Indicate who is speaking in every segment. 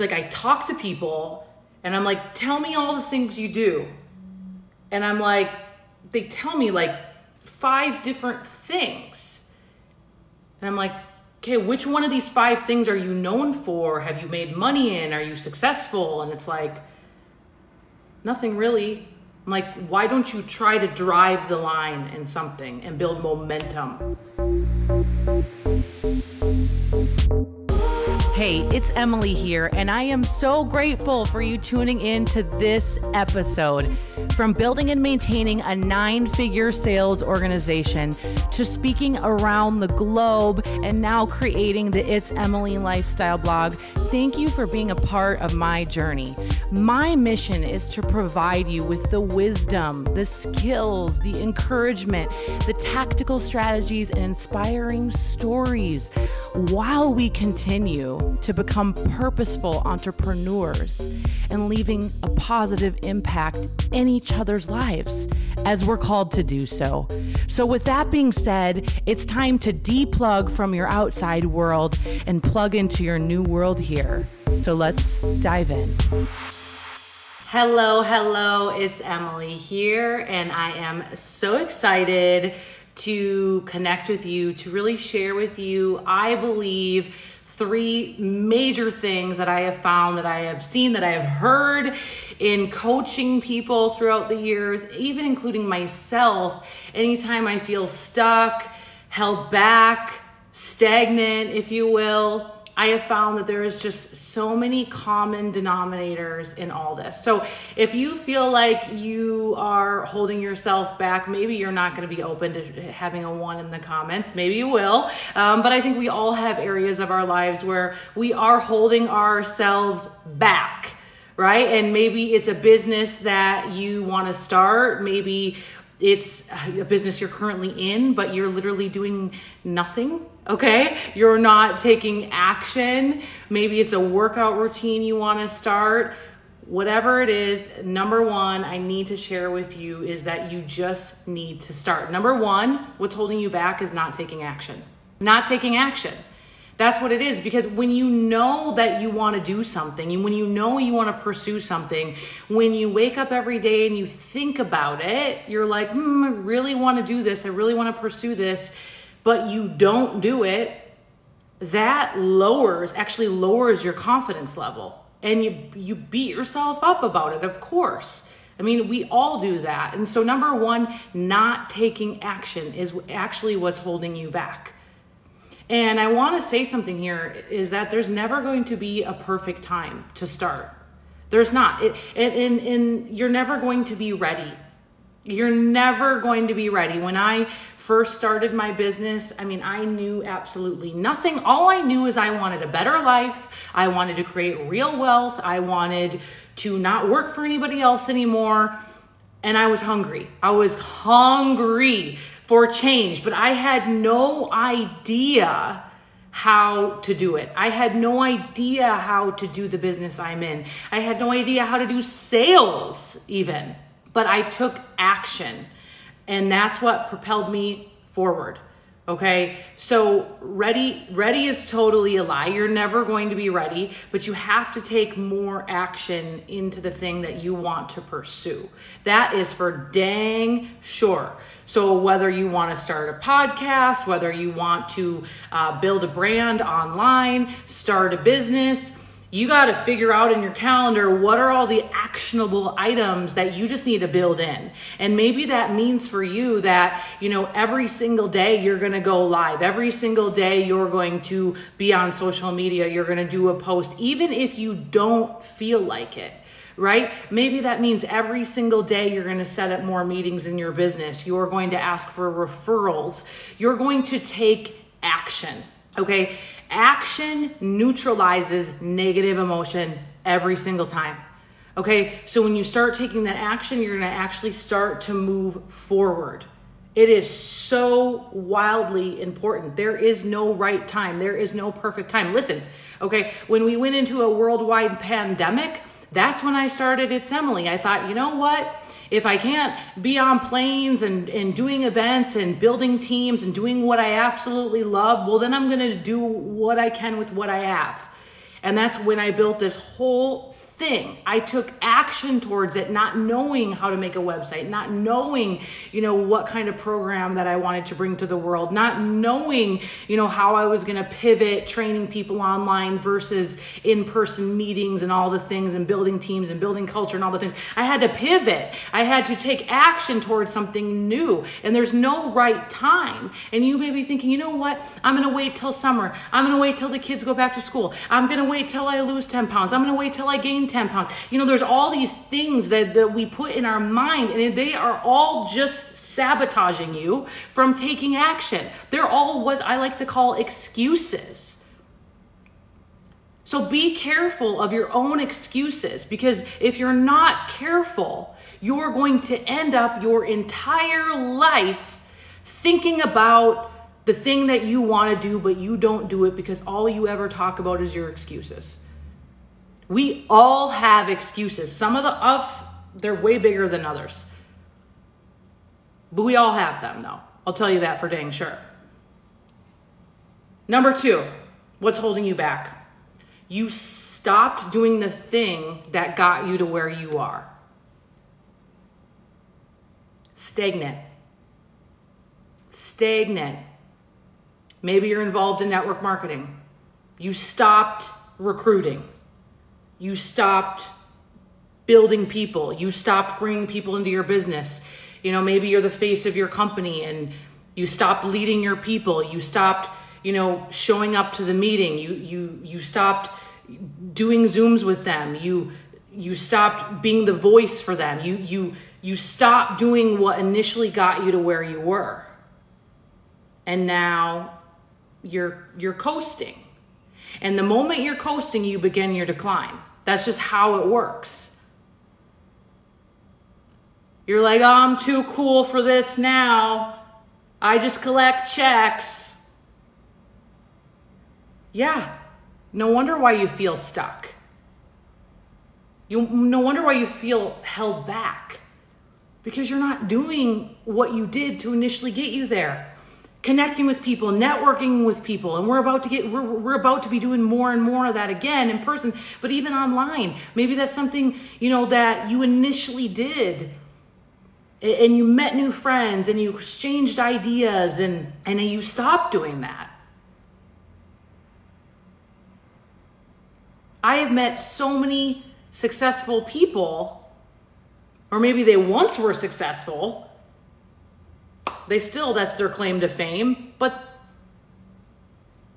Speaker 1: it's like I talk to people and I'm like, tell me all the things you do. And I'm like, they tell me like five different things. And I'm like, okay, which one of these five things are you known for? Have you made money in? Are you successful? And it's like, nothing really. I'm like, why don't you try to drive the line in something and build momentum? Hey, it's Emily here, and I am so grateful for you tuning in to this episode. From building and maintaining a nine figure sales organization to speaking around the globe and now creating the It's Emily lifestyle blog, thank you for being a part of my journey. My mission is to provide you with the wisdom, the skills, the encouragement, the tactical strategies, and inspiring stories while we continue to become purposeful entrepreneurs and leaving a positive impact in each other's lives as we're called to do so. So, with that being said, it's time to deplug from your outside world and plug into your new world here. So, let's dive in. Hello, hello, it's Emily here, and I am so excited to connect with you, to really share with you, I believe, three major things that I have found, that I have seen, that I have heard in coaching people throughout the years, even including myself. Anytime I feel stuck, held back, stagnant, if you will, I have found that there is just so many common denominators in all this. So if you feel like you are holding yourself back, maybe you're not going to be open to having a one in the comments. Maybe you will. Um, but I think we all have areas of our lives where we are holding ourselves back right? And maybe it's a business that you want to start. Maybe it's a business you're currently in, but you're literally doing nothing okay? You're not taking action. Maybe it's a workout routine you want to start. Whatever it is, number one, I need to share with you is that you just need to start. Number one, what's holding you back is not taking action. Not taking action. That's what it is because when you know that you want to do something, and when you know you want to pursue something, when you wake up every day and you think about it, you're like, hmm, I really want to do this. I really want to pursue this but you don't do it, that lowers, actually lowers your confidence level. And you, you beat yourself up about it, of course. I mean, we all do that. And so, number one, not taking action is actually what's holding you back. And I want to say something here is that there's never going to be a perfect time to start. There's not. It, and, and, and you're never going to be ready you're never going to be ready. When I first started my business, I mean, I knew absolutely nothing. All I knew is I wanted a better life. I wanted to create real wealth. I wanted to not work for anybody else anymore. And I was hungry. I was hungry for change, but I had no idea how to do it. I had no idea how to do the business I'm in. I had no idea how to do sales, even but I took action. And that's what propelled me forward. Okay, so ready, ready is totally a lie. You're never going to be ready, but you have to take more action into the thing that you want to pursue. That is for dang sure. So, whether you want to start a podcast, whether you want to uh, build a brand online, start a business, you got to figure out in your calendar what are all the actionable items that you just need to build in. And maybe that means for you that, you know, every single day you're going to go live. Every single day you're going to be on social media. You're going to do a post, even if you don't feel like it right? Maybe that means every single day you're going to set up more meetings in your business. You're going to ask for referrals. You're going to take action, okay? Action neutralizes negative emotion every single time. Okay, so when you start taking that action, you're gonna actually start to move forward. It is so wildly important. There is no right time, there is no perfect time. Listen, okay, when we went into a worldwide pandemic, that's when I started It's Emily. I thought, you know what? If I can't be on planes and, and doing events and building teams and doing what I absolutely love, well, then I'm going to do what I can with what I have. And that's when I built this whole thing. I took action towards it, not knowing how to make a website, not knowing, you know, what kind of program that I wanted to bring to the world, not knowing, you know, how I was going to pivot training people online versus in person meetings and all the things and building teams and building culture and all the things. I had to pivot. I had to take action towards something new. And there's no right time. And you may be thinking, you know what? I'm going to wait till summer. I'm going to wait till the kids go back to school. I'm going to wait till I lose 10 pounds. I'm going to wait till I gain 10 pounds. You know, there's all these things that, that we put in our mind, and they are all just sabotaging you from taking action. They're all what I like to call excuses. So be careful of your own excuses because if you're not careful, you're going to end up your entire life thinking about the thing that you want to do, but you don't do it because all you ever talk about is your excuses. We all have excuses. Some of the ups, they're way bigger than others. But we all have them, though. I'll tell you that for dang sure. Number two, what's holding you back? You stopped doing the thing that got you to where you are. Stagnant. Stagnant. Maybe you're involved in network marketing. You stopped recruiting. You stopped building people. You stopped bringing people into your business. You know, maybe you're the face of your company and you stopped leading your people. You stopped, you know, showing up to the meeting. You you you stopped doing Zooms with them. You you stopped being the voice for them. You you you stopped doing what initially got you to where you were. And now you're you're coasting. And the moment you're coasting, you begin your decline. That's just how it works. You're like, oh, I'm too cool for this now. I just collect checks. Yeah, no wonder why you feel stuck. You, no wonder why you feel held back because you're not doing what you did to initially get you there connecting with people, networking with people, and we're about to get we're, we're about to be doing more and more of that again in person, but even online. Maybe that's something, you know, that you initially did and you met new friends and you exchanged ideas and and you stopped doing that. I have met so many successful people or maybe they once were successful they still, that's their claim to fame, but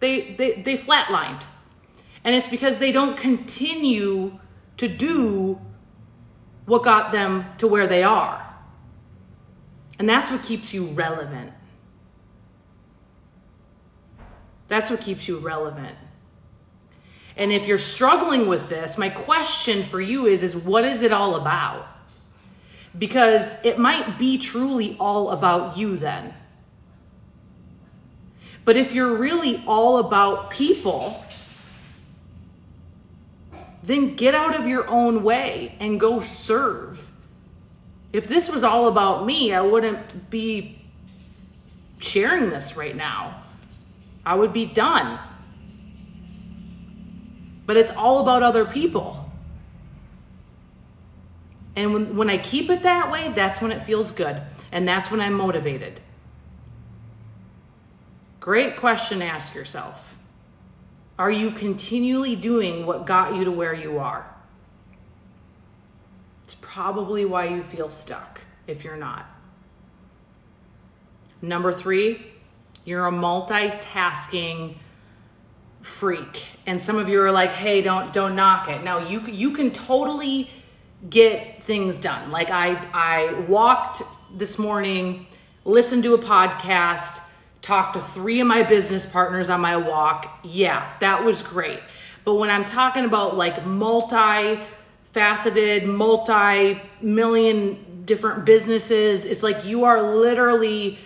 Speaker 1: they, they, they flatlined. And it's because they don't continue to do what got them to where they are. And that's what keeps you relevant. That's what keeps you relevant. And if you're struggling with this, my question for you is is what is it all about? Because it might be truly all about you then. But if you're really all about people, then get out of your own way and go serve. If this was all about me, I wouldn't be sharing this right now. I would be done. But it's all about other people. And when, when I keep it that way, that's when it feels good. And that's when I'm motivated. Great question to ask yourself. Are you continually doing what got you to where you are? It's probably why you feel stuck if you're not. Number three, you're a multitasking freak. And some of you are like, hey, don't don't knock it. Now you you can totally get things done. Like I I walked this morning, listened to a podcast, talked to three of my business partners on my walk. Yeah, that was great. But when I'm talking about like multi faceted, multi million different businesses, it's like you are literally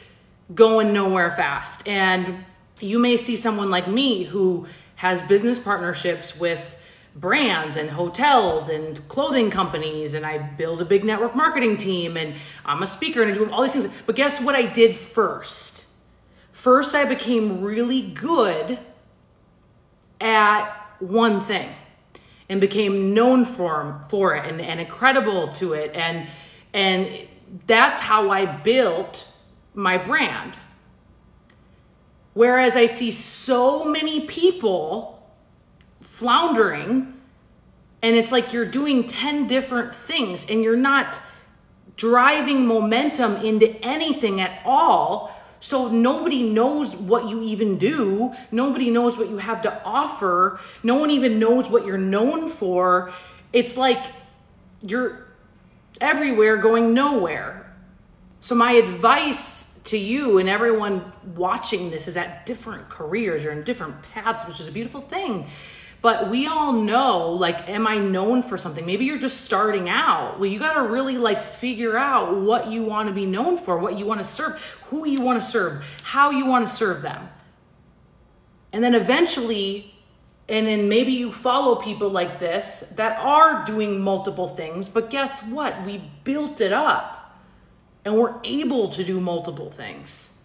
Speaker 1: going nowhere fast. And you may see someone like me who has business partnerships with brands and hotels and clothing companies and I build a big network marketing team and I'm a speaker and I do all these things. But guess what I did first? First, I became really good at one thing and became known for for it and, and incredible to it and and that's how I built my brand. Whereas I see so many people floundering and it's like you're doing 10 different things and you're not driving momentum into anything at all. So nobody knows what you even do. Nobody knows what you have to offer. No one even knows what you're known for. It's like you're everywhere going nowhere. So my advice to you and everyone watching this is at different careers or in different paths, which is a beautiful thing but we all know like am i known for something? Maybe you're just starting out. Well you got to really like figure out what you want to be known for what you want to serve who you want to serve how you want to serve them. And then eventually and then maybe you follow people like this that are doing multiple things but guess what? We built it up and we're able to do multiple things.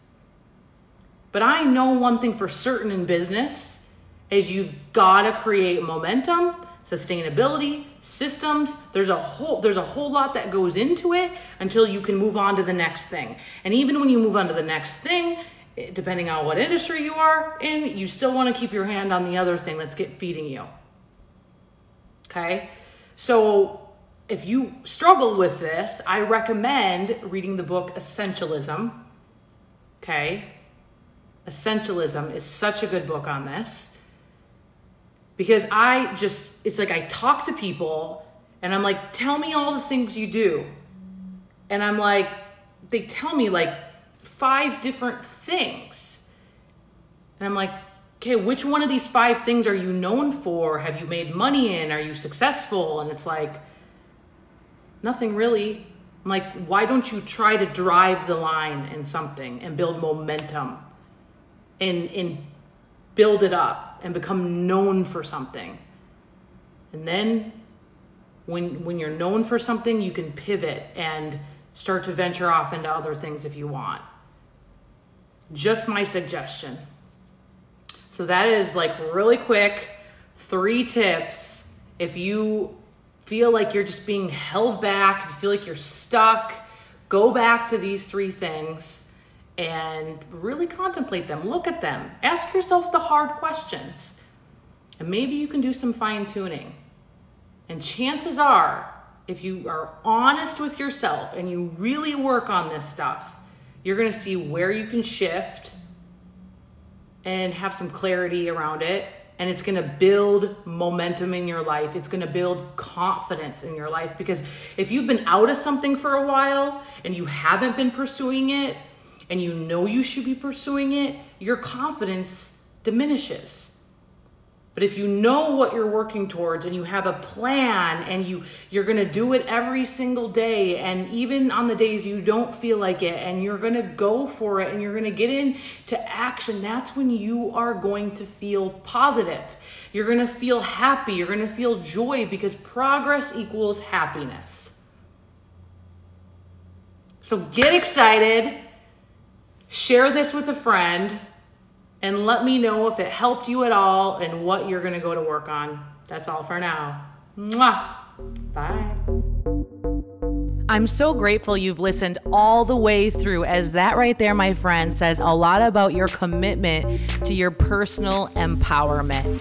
Speaker 1: But i know one thing for certain in business is you've got to create momentum, sustainability, systems. There's a whole there's a whole lot that goes into it until you can move on to the next thing. And even when you move on to the next thing, depending on what industry you are in, you still want to keep your hand on the other thing that's get feeding you. Okay? So if you struggle with this, I recommend reading the book Essentialism. Okay? Essentialism is such a good book on this because I just, it's like I talk to people and I'm like, tell me all the things you do. And I'm like, they tell me like five different things. And I'm like, okay, which one of these five things are you known for? Have you made money in? Are you successful? And it's like, nothing really. I'm like, why don't you try to drive the line in something and build momentum and, and build it up? and become known for something. And then when when you're known for something, you can pivot and start to venture off into other things if you want. Just my suggestion. So that is like really quick three tips if you feel like you're just being held back, you feel like you're stuck, go back to these three things and really contemplate them. Look at them. Ask yourself the hard questions. And maybe you can do some fine tuning. And chances are, if you are honest with yourself and you really work on this stuff, you're going to see where you can shift and have some clarity around it. And it's going to build momentum in your life. It's going to build confidence in your life. Because if you've been out of something for a while and you haven't been pursuing it, and you know you should be pursuing it, your confidence diminishes. But if you know what you're working towards and you have a plan and you you're going to do it every single day and even on the days you don't feel like it and you're going to go for it and you're going to get into action, that's when you are going to feel positive. You're going to feel happy, you're going to feel joy because progress equals happiness. So get excited Share this with a friend and let me know if it helped you at all and what you're going to go to work on. That's all for now. Mwah. Bye.
Speaker 2: I'm so grateful you've listened all the way through, as that right there, my friend, says a lot about your commitment to your personal empowerment.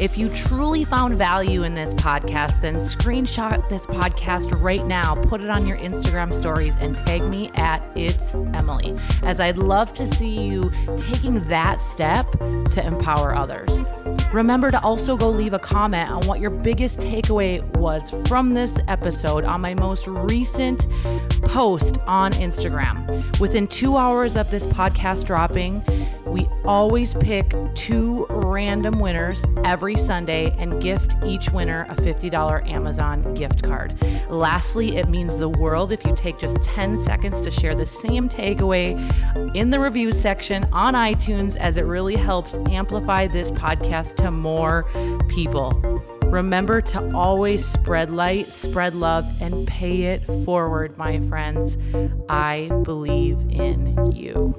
Speaker 2: If you truly found value in this podcast, then screenshot this podcast right now, put it on your Instagram stories, and tag me at It's Emily, as I'd love to see you taking that step to empower others. Remember to also go leave a comment on what your biggest takeaway was from this episode on my most recent post on Instagram. Within two hours of this podcast dropping, we always pick two random winners every Sunday and gift each winner a $50 Amazon gift card. Lastly, it means the world if you take just 10 seconds to share the same takeaway in the review section on iTunes, as it really helps amplify this podcast to more people. Remember to always spread light, spread love, and pay it forward, my friends. I believe in you.